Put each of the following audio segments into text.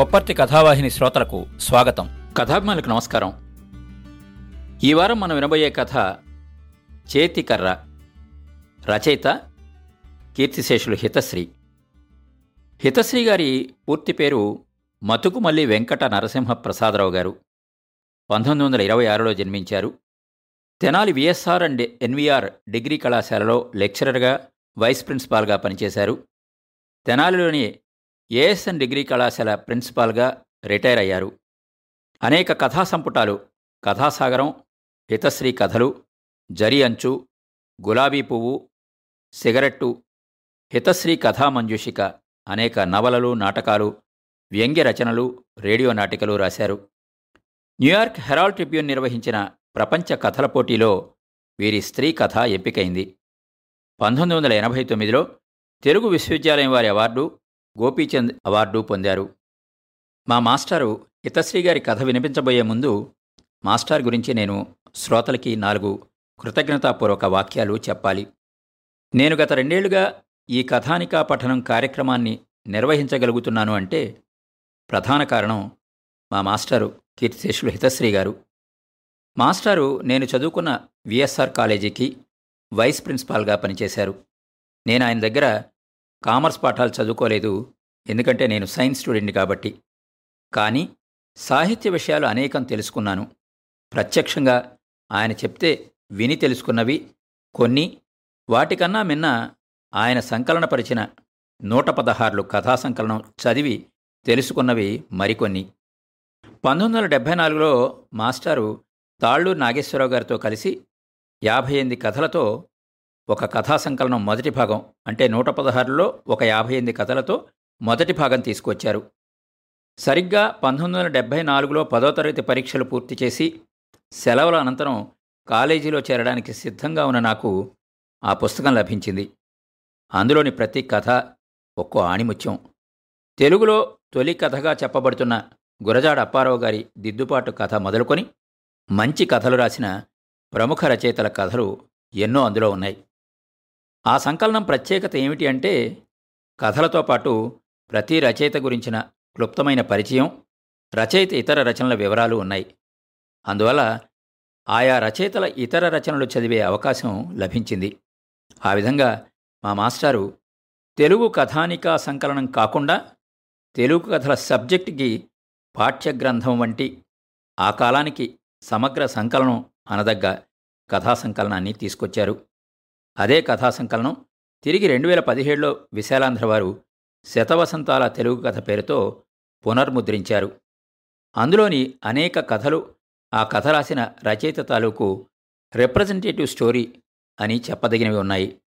కొప్పర్తి కథావాహిని శ్రోతలకు స్వాగతం. కథాభిమానులకు నమస్కారం. ఈ వారం మనం వినబోయే కథ చేతికర్ర రచయిత కీర్తిశేషులు హితశ్రీ. హితశ్రీ గారి పూర్తి పేరు మతుకుమల్లి వెంకట నరసింహ ప్రసాదరావు గారు. పంతొమ్మిది వందల ఇరవై ఆరులో జన్మించారు. Tenali VSR and NVR degree కళాశాలలో లెక్చరర్గా వైస్ ప్రిన్సిపాల్గా పనిచేశారు. తెనాలిలోని ఏఎస్ఎన్ డిగ్రీ కళాశాల ప్రిన్సిపాల్గా రిటైర్ అయ్యారు. అనేక కథా సంపుటాలు కథాసాగరం హితశ్రీ కథలు జరి అంచు గులాబీ పువ్వు సిగరెట్టు హితశ్రీ కథా మంజూషిక అనేక నవలలు నాటకాలు వ్యంగ్య రచనలు రేడియో నాటికలు రాశారు. న్యూయార్క్ హెరాల్డ్ ట్రిబ్యూన్ నిర్వహించిన ప్రపంచ కథల పోటీలో వీరి స్త్రీ కథ ఎంపికైంది. పంతొమ్మిది వందల ఎనభై తొమ్మిదిలో తెలుగు విశ్వవిద్యాలయం వారి అవార్డు గోపీచంద్ అవార్డు పొందారు. మా మాస్టారు హితశ్రీ గారి కథ వినిపించబోయే ముందు మాస్టర్ గురించి నేను శ్రోతలకి నాలుగు కృతజ్ఞతాపూర్వక వాక్యాలు చెప్పాలి. నేను గత రెండేళ్ళుగా ఈ కథానికా పఠనం కార్యక్రమాన్ని నిర్వహించగలుగుతున్నాను అంటే ప్రధాన కారణం మా మాస్టారు కీర్తిశేషులు హితశ్రీ గారు. మాస్టారు నేను చదువుకున్న విఎస్ఆర్ కాలేజీకి వైస్ ప్రిన్సిపాల్గా పనిచేశారు. నేను ఆయన దగ్గర కామర్స్ పాఠాలు చదువుకోలేదు. ఎందుకంటే నేను సైన్స్ స్టూడెంట్ కాబట్టి. కానీ సాహిత్య విషయాలు అనేకం తెలుసుకున్నాను. ప్రత్యక్షంగా ఆయన చెప్తే విని తెలుసుకున్నవి కొన్ని వాటికన్నా మిన్న ఆయన సంకలనపరిచిన నూట పదహారులు కథా సంకలనం చదివి తెలుసుకున్నవి మరికొన్ని. పంతొమ్మిది వందల డెబ్భై నాలుగులో మాస్టారు తాళ్ళూరు నాగేశ్వరరావు గారితో కలిసి యాభై ఎనిమిది కథలతో ఒక కథా సంకలనం మొదటి భాగం అంటే నూట పదహారులో ఒక యాభై ఎనిమిది కథలతో మొదటి భాగం తీసుకొచ్చారు. సరిగ్గా పంతొమ్మిది వందల డెబ్భై నాలుగులో పదో తరగతి పరీక్షలు పూర్తి చేసి సెలవుల అనంతరం కాలేజీలో చేరడానికి సిద్ధంగా ఉన్న నాకు ఆ పుస్తకం లభించింది. అందులోని ప్రతి కథ ఒక్కో ఆణిముత్యం. తెలుగులో తొలి కథగా చెప్పబడుతున్న గురజాడ అప్పారావు గారి దిద్దుపాటు కథ మొదలుకొని మంచి కథలు రాసిన ప్రముఖ రచయితల కథలు ఎన్నో అందులో ఉన్నాయి. ఆ సంకలనం ప్రత్యేకత ఏమిటి అంటే కథలతో పాటు ప్రతి రచయిత గురించిన క్లుప్తమైన పరిచయం రచయిత ఇతర రచనల వివరాలు ఉన్నాయి. అందువల్ల ఆయా రచయితల ఇతర రచనలు చదివే అవకాశం లభించింది. ఆ విధంగా మా మాస్టారు తెలుగు కథానికా సంకలనం కాకుండా తెలుగు కథల సబ్జెక్టుకి పాఠ్యగ్రంథం వంటి ఆ కాలానికి సమగ్ర సంకలనం అనదగ్గ కథా సంకలనాన్ని తీసుకొచ్చారు. అదే కథా సంకలనం తిరిగి రెండు వేల పదిహేడులో విశాలాంధ్ర వారు శతవసంతాల తెలుగు కథ పేరుతో పునర్ముద్రించారు. అందులోని అనేక కథలు ఆ కథ రాసిన రచయిత తాలూకు రిప్రజెంటేటివ్ స్టోరీ అని చెప్పదగినవి ఉన్నాయి.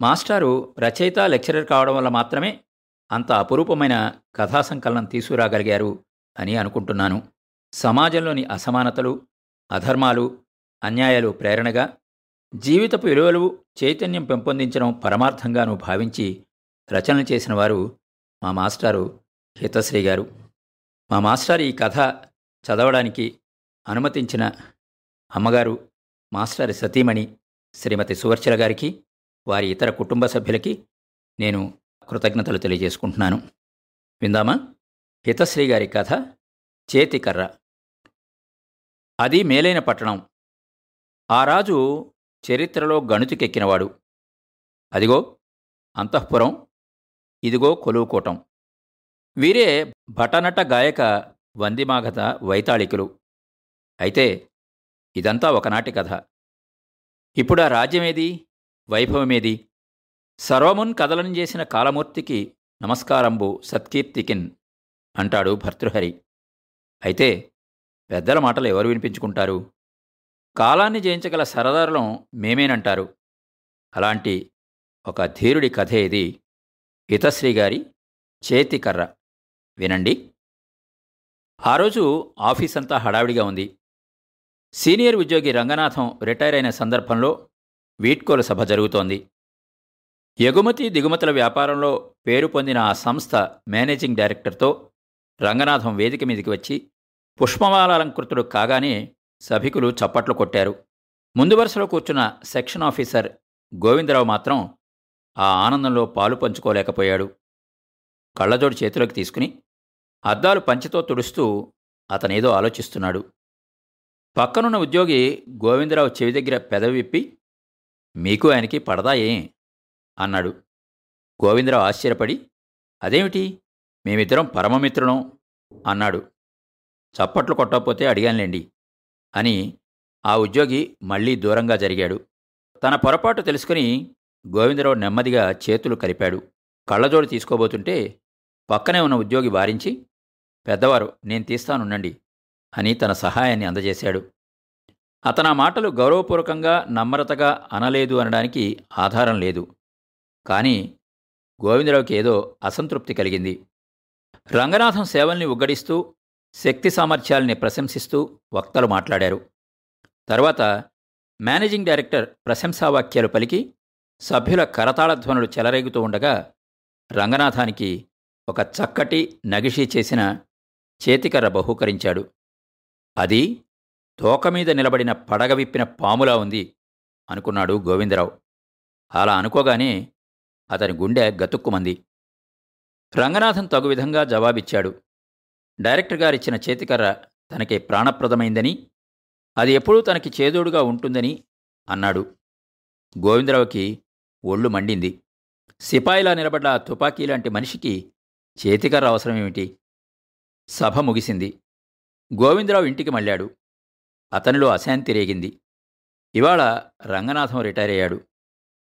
మాస్టారు రచయిత లెక్చరర్ కావడం వల్ల మాత్రమే అంత అపురూపమైన కథా సంకలనం తీసుకురాగలిగారు అని అనుకుంటున్నాను. సమాజంలోని అసమానతలు అధర్మాలు అన్యాయాలు ప్రేరణగా జీవితపు విలువలు చైతన్యం పెంపొందించడం పరమార్థంగాను భావించి రచనలు చేసిన వారు మా మాస్టారు హితశ్రీ గారు. మా మాస్టర్ ఈ కథ చదవడానికి అనుమతించిన అమ్మగారు మాస్టర్ సతీమణి శ్రీమతి సువర్చల గారికి వారి ఇతర కుటుంబ సభ్యులకి నేను కృతజ్ఞతలు తెలియజేసుకుంటున్నాను. విందామా? హితశ్రీ గారి కథ చేతికర్ర. అది మేలైన పట్టణం. ఆ రాజు చరిత్రలో గణుతికెక్కినవాడు. అదిగో అంతఃపురం ఇదిగో కొలువుకోటం. వీరే భటనట గాయక వందిమాగత వైతాళికులు. అయితే ఇదంతా ఒకనాటి కథ. ఇప్పుడు ఆ రాజ్యమేది? వైభవమేది? సర్వమున్ కథలను చేసిన కాలమూర్తికి నమస్కారంబు సత్కీర్తికిన్ అంటాడు భర్తృహరి. అయితే పెద్దల మాటలు ఎవరు వినిపించుకుంటారు? కాలాన్ని జయించగల సరదారులం మేమేనంటారు. అలాంటి ఒక ధీరుడి కథ ఇది. హితశ్రీ గారి చేతికర్ర వినండి. ఆ రోజు ఆఫీస్ అంతా హడావిడిగా ఉంది. సీనియర్ ఉద్యోగి రంగనాథం రిటైర్ అయిన సందర్భంలో వీడ్కోలు సభ జరుగుతోంది. ఎగుమతి దిగుమతుల వ్యాపారంలో పేరు పొందిన ఆ సంస్థ మేనేజింగ్ డైరెక్టర్తో రంగనాథం వేదిక మీదికి వచ్చి పుష్పమాలంకృతుడు కాగానే సభికులు చప్పట్లు కొట్టారు. ముందు వరుసలో కూర్చున్న సెక్షన్ ఆఫీసర్ గోవిందరావు మాత్రం ఆ ఆనందంలో పాలు పంచుకోలేకపోయాడు. కళ్ళజోడు చేతిలోకి తీసుకుని అద్దాలు పంచితో తుడుస్తూ అతనేదో ఆలోచిస్తున్నాడు. పక్కనున్న ఉద్యోగి గోవిందరావు చెవి దగ్గర పెదవిప్పి మీకు ఆయనకి పడదా అన్నాడు. గోవిందరావు ఆశ్చర్యపడి అదేమిటి? మేమిద్దరం పరమమిత్రులం అన్నాడు. చప్పట్లు కొట్టకపోతే అడిగానులేండి. అని ఆ ఉద్యోగి మళ్ళీ దూరంగా జరిగాడు. తన పొరపాటు తెలుసుకుని గోవిందరావు నెమ్మదిగా చేతులు కలిపాడు. కళ్ళజోడు తీసుకోబోతుంటే పక్కనే ఉన్న ఉద్యోగి వారించి పెద్దవారు నేను తీస్తానుండండి అని తన సహాయాన్ని అందజేశాడు. అతను మాటలు గౌరవపూర్వకంగా నమ్రతగా అనలేదు అనడానికి ఆధారం లేదు. కానీ గోవిందరావుకి ఏదో అసంతృప్తి కలిగింది. రంగనాథం సేవల్ని ఉగ్గడిస్తూ శక్తి సామర్థ్యాల్ని ప్రశంసిస్తూ వక్తలు మాట్లాడారు. తర్వాత మేనేజింగ్ డైరెక్టర్ ప్రశంసావాక్యాలు పలికి సభ్యుల కరతాళధ్వనులు చెలరేగుతూ ఉండగా రంగనాథానికి ఒక చక్కటి నగిషీ చేసిన చేతికర్ర బహూకరించాడు. అది తోకమీద నిలబడిన పడగ విప్పిన పాములా ఉంది అనుకున్నాడు గోవిందరావు. అలా అనుకోగానే అతని గుండె గతుక్కుమంది. రంగనాథం తగు విధంగా జవాబిచ్చాడు. డైరెక్టర్ గారిచ్చిన చేతికర్ర తనకి ప్రాణప్రదమైందని అది ఎప్పుడూ తనకి చేదోడుగా ఉంటుందని అన్నాడు. గోవిందరావుకి ఒళ్ళు మండింది. సిపాయిలా నిలబడ్డ తుపాకీ లాంటి మనిషికి చేతికర్ర అవసరమేమిటి? సభ ముగిసింది. గోవిందరావు ఇంటికి మళ్ళాడు. అతనిలో అశాంతి రేగింది. ఇవాళ రంగనాథం రిటైర్ అయ్యాడు.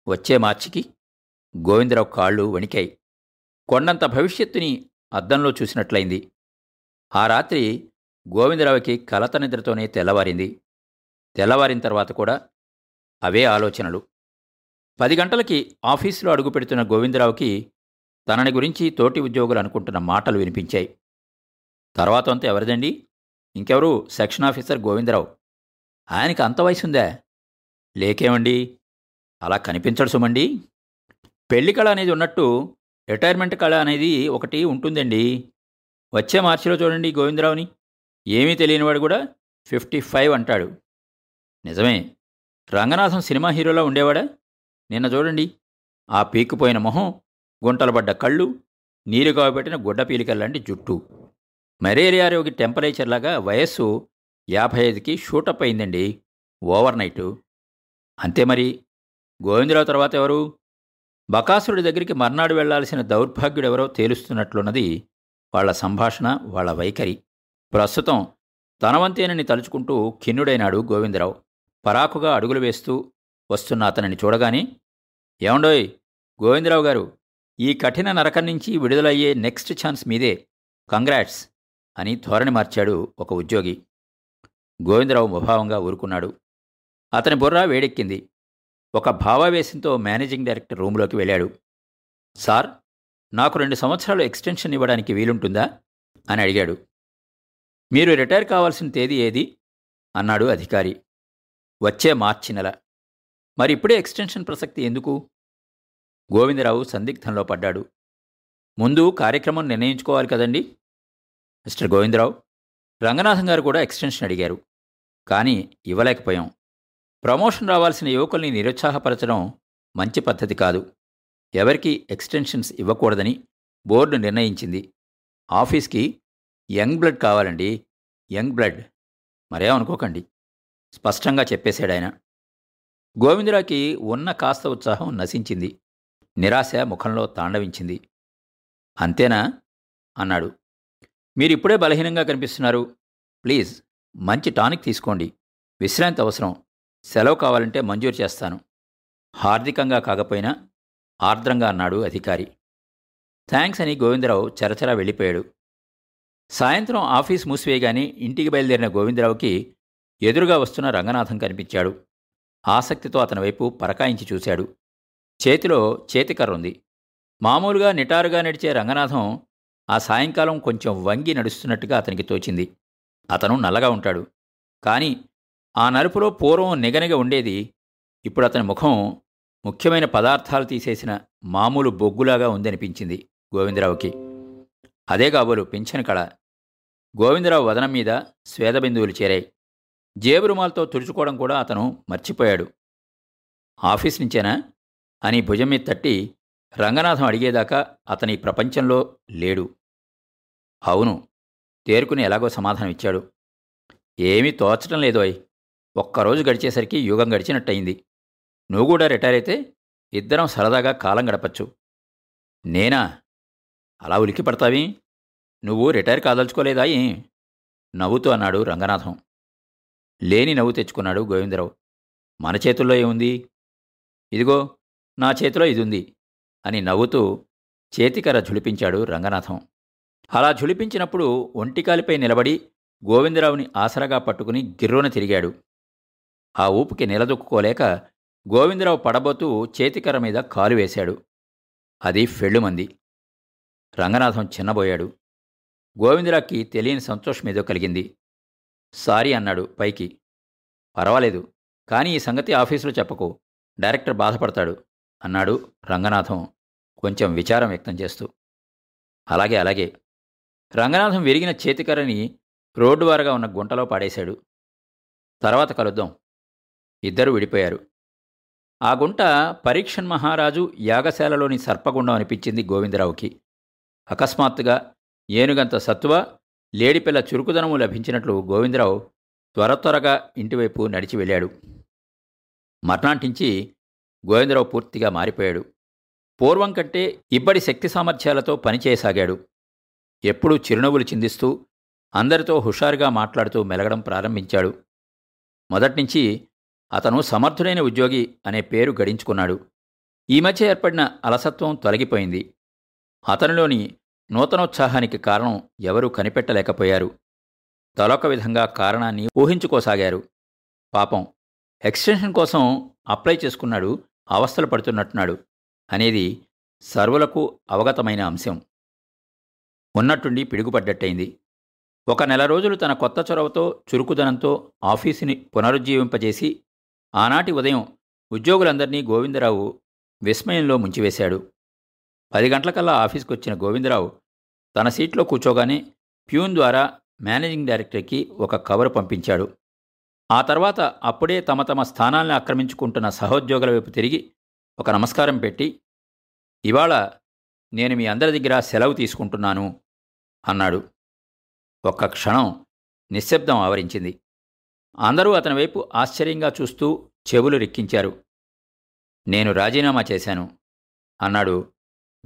వచ్చే మార్చికి గోవిందరావు కాళ్ళు వణికాయి. కొండంత భవిష్యత్తుని అద్దంలో చూసినట్లయింది. ఆ రాత్రి గోవిందరావుకి కలత నిద్రతోనే తెల్లవారింది. తెల్లవారిన తర్వాత కూడా అవే ఆలోచనలు. పది గంటలకి ఆఫీసులో అడుగుపెడుతున్న గోవిందరావుకి తనని గురించి తోటి ఉద్యోగులు అనుకుంటున్న మాటలు వినిపించాయి. తర్వాత అంతా ఎవరిదండి? ఇంకెవరు? Section officer Govindarao. ఆయనకి అంత వయసుందా? లేకేమండి? అలా కనిపించడు సుమండి. పెళ్ళి కళ అనేది ఉన్నట్టు రిటైర్మెంట్ కళ అనేది ఒకటి ఉంటుందండి. వచ్చే మార్చిలో చూడండి గోవిందరావుని. ఏమీ తెలియనివాడు కూడా ఫిఫ్టీ ఫైవ్ అంటాడు. నిజమే. రంగనాథం సినిమా హీరోలా ఉండేవాడా? నిన్న చూడండి. ఆ పీక్కుపోయిన మొహం గుంటలబడ్డ కళ్ళు నీరు కావబెట్టిన గుడ్డ పీలికల్లాంటి జుట్టు. మరేరియా రోగి టెంపరేచర్లాగా వయస్సు యాభై ఐదుకి షూటప్ అయిందండి. Overnight. అంతే మరి. గోవిందరావు తర్వాత ఎవరు? బకాసురుడి దగ్గరికి మర్నాడు వెళ్ళాల్సిన దౌర్భాగ్యుడెవరో తేలుస్తున్నట్లున్నది వాళ్ళ సంభాషణ వాళ్ళ వైఖరి. ప్రస్తుతం తనవంతేనని తలుచుకుంటూ ఖిన్నుడైనాడు గోవిందరావు. పరాకుగా అడుగులు వేస్తూ వస్తున్న అతనిని చూడగానే ఏమండోయ్ గోవిందరావు గారు ఈ కఠిన నరకం నుంచి విడుదలయ్యే నెక్స్ట్ ఛాన్స్ మీదే. కంగ్రాట్స్ అని ధోరణి మార్చాడు ఒక ఉద్యోగి. గోవిందరావు ముభావంగా ఊరుకున్నాడు. అతని బుర్ర వేడెక్కింది. ఒక భావావేశంతో మేనేజింగ్ డైరెక్టర్ రూంలోకి వెళ్ళాడు. సార్ నాకు రెండు సంవత్సరాలు ఎక్స్టెన్షన్ ఇవ్వడానికి వీలుంటుందా? అని అడిగాడు. మీరు రిటైర్ కావాల్సిన తేదీ ఏది? అన్నాడు అధికారి. వచ్చే మార్చి నెల. మరి ఇప్పుడే ఎక్స్టెన్షన్ ప్రసక్తి ఎందుకు? గోవిందరావు సందిగ్ధంలో పడ్డాడు. ముందు కార్యక్రమం నిర్ణయించుకోవాలి కదండి? మిస్టర్ గోవిందరావు రంగనాథం గారు కూడా ఎక్స్టెన్షన్ అడిగారు. కానీ ఇవ్వలేకపోయాం. ప్రమోషన్ రావాల్సిన యువకుల్ని నిరుత్సాహపరచడం మంచి పద్ధతి కాదు. ఎవరికి ఎక్స్టెన్షన్స్ ఇవ్వకూడదని బోర్డు నిర్ణయించింది. ఆఫీస్కి యంగ్ బ్లడ్ కావాలండి. Young blood. మరేమనుకోకండి. స్పష్టంగా చెప్పేశాడు ఆయన గోవిందరావుకి ఉన్న కాస్త ఉత్సాహం నశించింది. నిరాశ ముఖంలో తాండవించింది. అంతేనా? అన్నాడు. మీరిప్పుడే బలహీనంగా కనిపిస్తున్నారు. ప్లీజ్ మంచి టానిక్ తీసుకోండి. విశ్రాంతి అవసరం. సెలవు కావాలంటే మంజూరు చేస్తాను. హార్దికంగా కాకపోయినా ఆర్ద్రంగా అన్నాడు అధికారి. థ్యాంక్స్ అని గోవిందరావు చరచరా వెళ్ళిపోయాడు. సాయంత్రం ఆఫీస్ మూసివేయగానే ఇంటికి బయలుదేరిన గోవిందరావుకి ఎదురుగా వస్తున్న రంగనాథం కనిపించాడు. ఆసక్తితో అతని వైపు పరకాయించి చూశాడు. చేతిలో చేతికర్ర ఉంది. మామూలుగా నిటారుగా నడిచే రంగనాథం ఆ సాయంకాలం కొంచెం వంగి నడుస్తున్నట్టుగా అతనికి తోచింది. అతను నల్లగా ఉంటాడు. కానీ ఆ నలుపులో పూర్వం నిగనిగ ఉండేది. ఇప్పుడు అతని ముఖం ముఖ్యమైన పదార్థాలు తీసేసిన మామూలు బొగ్గులాగా ఉందనిపించింది గోవిందరావుకి. అదే కాబోలు పింఛన్ కళ. గోవిందరావు వదనం మీద స్వేదబిందువులు చేరాయి. జేబురుమాలతో తుడుచుకోవడం కూడా అతను మర్చిపోయాడు. ఆఫీస్ నుంచేనా? అని భుజం మీద తట్టి రంగనాథం అడిగేదాకా అతని ప్రపంచంలో లేడు. అవును తేరుకుని ఎలాగో సమాధానం ఇచ్చాడు. ఏమీ తోచటం లేదోయ్ ఒక్కరోజు గడిచేసరికి యుగం గడిచినట్టయింది. నువ్వు కూడా రిటైర్ అయితే ఇద్దరం సరదాగా కాలం గడపచ్చు. నేనా? అలా ఉలికి పడతావి? నువ్వు రిటైర్ కాదలుచుకోలేదా ఏం? నవ్వుతూ అన్నాడు రంగనాథం. లేని నవ్వు తెచ్చుకున్నాడు గోవిందరావు. మన చేతుల్లో ఏముంది? ఇదిగో నా చేతిలో ఇది ఉంది అని నవ్వుతూ చేతికర ఝుళిపించాడు రంగనాథం. అలా ఝుళిపించినప్పుడు ఒంటికాలిపై నిలబడి గోవిందరావుని ఆసరగా పట్టుకుని గిర్రున తిరిగాడు. ఆ ఊపుకి నిలదొక్కుకోలేక గోవిందరావు పడబోతూ చేతికర్ర మీద కాలు వేశాడు. అది ఫెళ్ళుమంది. రంగనాథం చిన్నబోయాడు. గోవిందరావుకి తెలియని సంతోషం ఏదో కలిగింది. సారీ అన్నాడు పైకి. పర్వాలేదు కానీ ఈ సంగతి ఆఫీసులో చెప్పకు. డైరెక్టర్ బాధపడతాడు అన్నాడు రంగనాథం కొంచెం విచారం వ్యక్తం చేస్తూ. అలాగే అలాగే. రంగనాథం విరిగిన చేతికర్రని రోడ్డు వారగా ఉన్న గుంటలో పాడేశాడు. తర్వాత కలుద్దాం. ఇద్దరూ విడిపోయారు. ఆ గుంట పరీక్షన్ మహారాజు యాగశాలలోని సర్పగుండం అనిపించింది గోవిందరావుకి. అకస్మాత్తుగా ఏనుగంత సత్వ లేడిపిల్ల చురుకుదనము లభించినట్లు గోవిందరావు త్వర త్వరగా ఇంటివైపు నడిచి వెళ్ళాడు. మర్నాటించి గోవిందరావు పూర్తిగా మారిపోయాడు. పూర్వం కంటే ఇబ్బడి శక్తి సామర్థ్యాలతో పనిచేయసాగాడు ఎప్పుడూ చిరునవ్వులు చిందిస్తూ అందరితో హుషారుగా మాట్లాడుతూ మెలగడం ప్రారంభించాడు. మొదట్నుంచి అతను సమర్థుడైన ఉద్యోగి అనే పేరు గడించుకున్నాడు. ఈ మధ్య ఏర్పడిన అలసత్వం తొలగిపోయింది. అతనిలోని నూతనోత్సాహానికి కారణం ఎవరూ కనిపెట్టలేకపోయారు. తలొక విధంగా కారణాన్ని ఊహించుకోసాగారు. పాపం ఎక్స్టెన్షన్ కోసం అప్లై చేసుకున్నాడు అవస్థలు పడుతున్నట్టున్నాడు అనేది సర్వులకు అవగతమైన అంశం. ఉన్నట్టుండి పిడుగుపడ్డట్టయింది. ఒక నెల రోజులు తన కొత్త చొరవతో చురుకుదనంతో ఆఫీసుని పునరుజ్జీవింపజేసి ఆనాటి ఉదయం ఉద్యోగులందరినీ గోవిందరావు విస్మయంలో ముంచివేశాడు. పది గంటలకల్లా ఆఫీస్కి వచ్చిన గోవిందరావు తన సీట్లో కూర్చోగానే ప్యూన్ ద్వారా మేనేజింగ్ డైరెక్టర్కి ఒక కవర్ పంపించాడు. ఆ తర్వాత అప్పుడే తమ తమ స్థానాల్ని ఆక్రమించుకుంటున్న సహోద్యోగుల వైపు తిరిగి ఒక నమస్కారం పెట్టి ఇవాళ నేను మీ అందరి దగ్గర సెలవు తీసుకుంటున్నాను అన్నాడు. ఒక్క క్షణం నిశ్శబ్దం ఆవరించింది. అందరూ అతని వైపు ఆశ్చర్యంగా చూస్తూ చెవులు రెక్కించారు. నేను రాజీనామా చేశాను అన్నాడు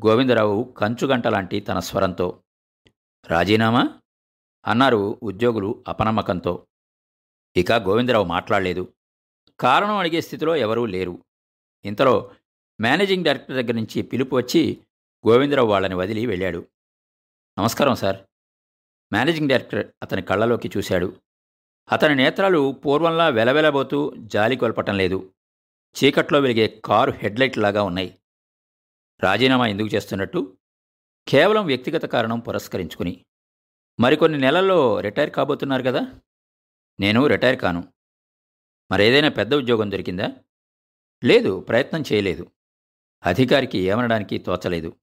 గోవిందరావు కంచుగంట లాంటి తన స్వరంతో. రాజీనామా? అన్నారు ఉద్యోగులు అపనమ్మకంతో. ఇక గోవిందరావు మాట్లాడలేదు. కారణం అడిగే స్థితిలో ఎవరూ లేరు. ఇంతలో మేనేజింగ్ డైరెక్టర్ దగ్గర నుంచి పిలుపు వచ్చి గోవిందరావు వాళ్ళని వదిలి వెళ్ళాడు. నమస్కారం సార్. మేనేజింగ్ డైరెక్టర్ అతని కళ్ళలోకి చూశాడు. అతని నేత్రాలు పూర్వంలా వెలవెలబోతూ జాలి కొల్పటం లేదు. చీకట్లో వెలిగే కారు హెడ్లైట్ లాగా ఉన్నాయి. రాజీనామా ఎందుకు చేస్తున్నట్టు? కేవలం వ్యక్తిగత కారణం పురస్కరించుకుని. మరికొన్ని నెలల్లో రిటైర్ కాబోతున్నారు కదా? నేను రిటైర్ కాను. మరేదైనా పెద్ద ఉద్యోగం దొరికిందా? లేదు ప్రయత్నం చేయలేదు. అధికారికి ఏమనడానికి తోచలేదు.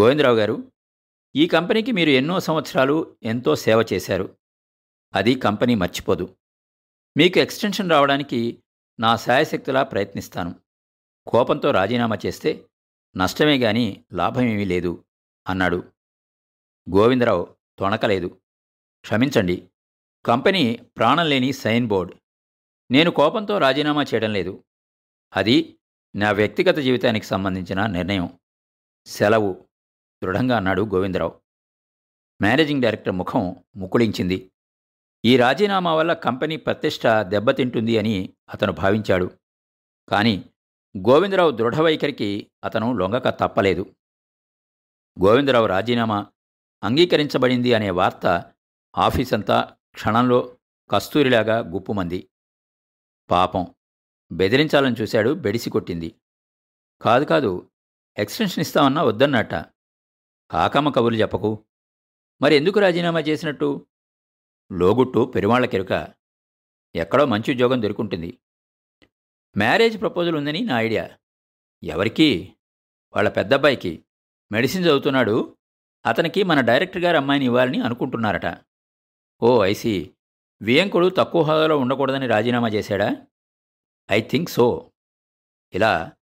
గోవిందరావు గారు ఈ కంపెనీకి మీరు ఎన్నో సంవత్సరాలు ఎంతో సేవ చేశారు. అది కంపెనీ మర్చిపోదు. మీకు ఎక్స్టెన్షన్ రావడానికి నా శాయశక్తులా ప్రయత్నిస్తాను. కోపంతో రాజీనామా చేస్తే నష్టమే గాని లాభమేమీ లేదు అన్నాడు. గోవిందరావు తొణకలేదు. క్షమించండి కంపెనీ ప్రాణం లేని సైన్ బోర్డ్. నేను కోపంతో రాజీనామా చేయడం లేదు. అది నా వ్యక్తిగత జీవితానికి సంబంధించిన నిర్ణయం. సెలవు. దృఢంగా అన్నాడు గోవిందరావు. మేనేజింగ్ డైరెక్టర్ ముఖం ముకుళించింది. ఈ రాజీనామా వల్ల కంపెనీ ప్రతిష్ట దెబ్బతింటుంది అని అతను భావించాడు. కానీ గోవిందరావు దృఢవైఖరికి అతను లొంగక తప్పలేదు. గోవిందరావు రాజీనామా అంగీకరించబడింది అనే వార్త ఆఫీసంతా క్షణంలో కస్తూరిలాగా గుప్పుమంది. పాపం బెదిరించాలని చూశాడు బెడిసి కొట్టింది. కాదు కాదు ఎక్స్టెన్షన్ ఇస్తామన్నా వద్దన్నట్ట. కాకమ్మ కబుర్లు చెప్పకు. మరి ఎందుకు రాజీనామా చేసినట్టు? లోగుట్టు పెరుమాళ్ళకెరుక ఎక్కడో మంచి ఉద్యోగం దొరుకుంటుంది. మ్యారేజ్ ప్రపోజల్ ఉందని నా ఐడియా. ఎవరికి? వాళ్ళ పెద్దబ్బాయికి. మెడిసిన్ చదువుతున్నాడు. అతనికి మన డైరెక్టర్ గారు అమ్మాయిని ఇవ్వాలని అనుకుంటున్నారట. ఓ ఐసీ వియంకుడు తక్కువ హోదాలో ఉండకూడదని రాజీనామా చేశాడా? I think so. ఇలా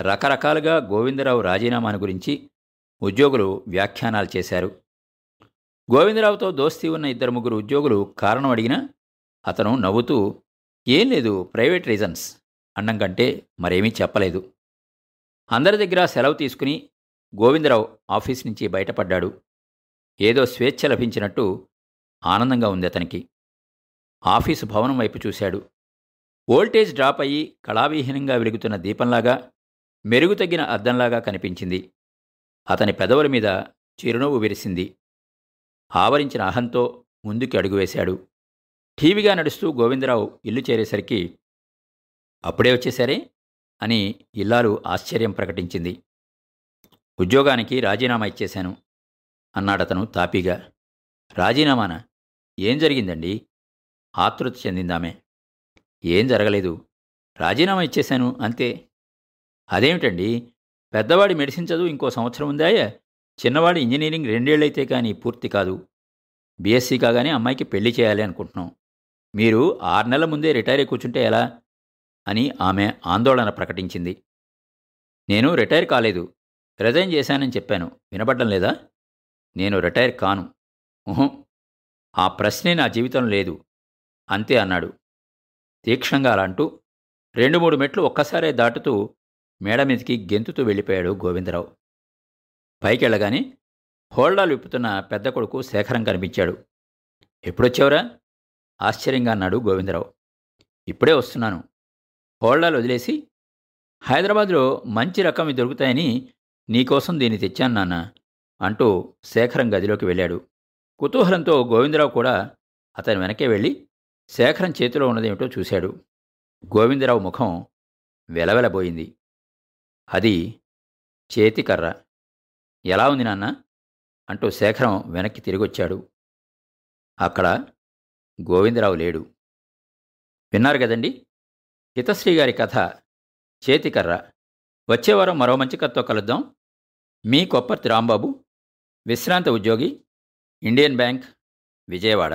రకరకాలుగా గోవిందరావు రాజీనామాను గురించి ఉద్యోగులు వ్యాఖ్యానాలు చేశారు. గోవిందరావుతో దోస్తీ ఉన్న ఇద్దరు ముగ్గురు ఉద్యోగులు కారణం అడిగినా అతను నవ్వుతూ ఏం లేదు ప్రైవేట్ రీజన్స్. అన్నం కంటే మరేమీ చెప్పలేదు. అందరి దగ్గర సెలవు తీసుకుని గోవిందరావు ఆఫీస్ నుంచి బయటపడ్డాడు. ఏదో స్వేచ్ఛ లభించినట్టు ఆనందంగా ఉంది అతనికి. ఆఫీసు భవనం వైపు చూశాడు. వోల్టేజ్ డ్రాప్ అయ్యి కళావిహీనంగా వెలుగుతున్న దీపంలాగా మెరుగు తగ్గిన అద్దంలాగా కనిపించింది. అతని పెదవుల మీద చిరునవ్వు విరిసింది. ఆవరించిన అహంతో ముందుకి అడుగువేశాడు టీవీగా నడుస్తూ గోవిందరావు ఇల్లు చేరేసరికి అప్పుడే వచ్చేసరే? అని ఇల్లాలు ఆశ్చర్యం ప్రకటించింది. ఉద్యోగానికి రాజీనామా ఇచ్చేశాను అన్నాడతను తాపీగా. రాజీనామానా? ఏం జరిగిందండి? ఆతృత చెందిందామే. ఏం జరగలేదు. రాజీనామా ఇచ్చేశాను అంతే. అదేమిటండి? పెద్దవాడి మెడిసిన్ చదువు ఇంకో సంవత్సరం ఉందాయా? చిన్నవాడు ఇంజనీరింగ్ రెండేళ్ళైతే కానీ పూర్తి కాదు. బీఎస్సీ కాగానే అమ్మాయికి పెళ్ళి చేయాలి అనుకుంటున్నాం. మీరు ఆరు నెలల ముందే రిటైర్ అయి కూర్చుంటే ఎలా? అని ఆమె ఆందోళన ప్రకటించింది. నేను రిటైర్ కాలేదు. రిజైన్ చేశానని చెప్పాను. వినబడ్డం లేదా? నేను రిటైర్ కాను. ఊహం ఆ ప్రశ్నే నా జీవితం లేదు. అంతే అన్నాడు. తీక్షణంగా అలా అంటూ రెండు మూడు మెట్లు ఒక్కసారే దాటుతూ మేడ మీదకి గెంతుతూ వెళ్ళిపోయాడు గోవిందరావు. పైకెళ్ళగానే హోల్డాలు విప్పుతున్న పెద్ద కొడుకు శేఖరం కనిపించాడు. ఎప్పుడొచ్చావురా? ఆశ్చర్యంగా అన్నాడు గోవిందరావు. ఇప్పుడే వస్తున్నాను. హోల్డాలు వదిలేసి హైదరాబాద్లో మంచి రకం దొరుకుతాయని నీకోసం దీన్ని తెచ్చాను నాన్న అంటూ శేఖరం గదిలోకి వెళ్ళాడు. కుతూహలంతో గోవిందరావు కూడా అతని వెనకే వెళ్ళి శేఖరం చేతిలో ఉన్నదేమిటో చూశాడు. గోవిందరావు ముఖం వెలవెలబోయింది. అది చేతికర్ర ఎలా ఉంది నాన్న? అంటూ శేఖరం వెనక్కి తిరిగొచ్చాడు. అక్కడ గోవిందరావు లేడు. విన్నారు కదండి? హితశ్రీ గారి కథ చేతికర్ర వచ్చేవారం మరో మంచి కథతో కలుద్దాం. మీ కొప్పర్తి రాంబాబు విశ్రాంత ఉద్యోగి Indian Bank Vijayawada.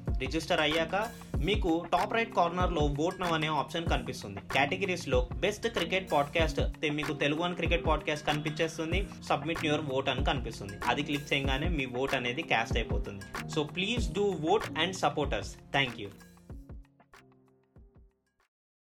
రిజిస్టర్ అయ్యాక మీకు టాప్ రైట్ కార్నర్లో ఓట్ నవ్ అనే ఆప్షన్ కనిపిస్తుంది. కేటగిరీస్లో బెస్ట్ క్రికెట్ పాడ్కాస్ట్ మీకు తెలుగు అని క్రికెట్ పాడ్కాస్ట్ కనిపించేస్తుంది. సబ్మిట్ యువర్ ఓట్ అని కనిపిస్తుంది. అది క్లిక్ చేయగానే మీ ఓట్ అనేది క్యాస్ట్ అయిపోతుంది. So please do vote and supporters thank you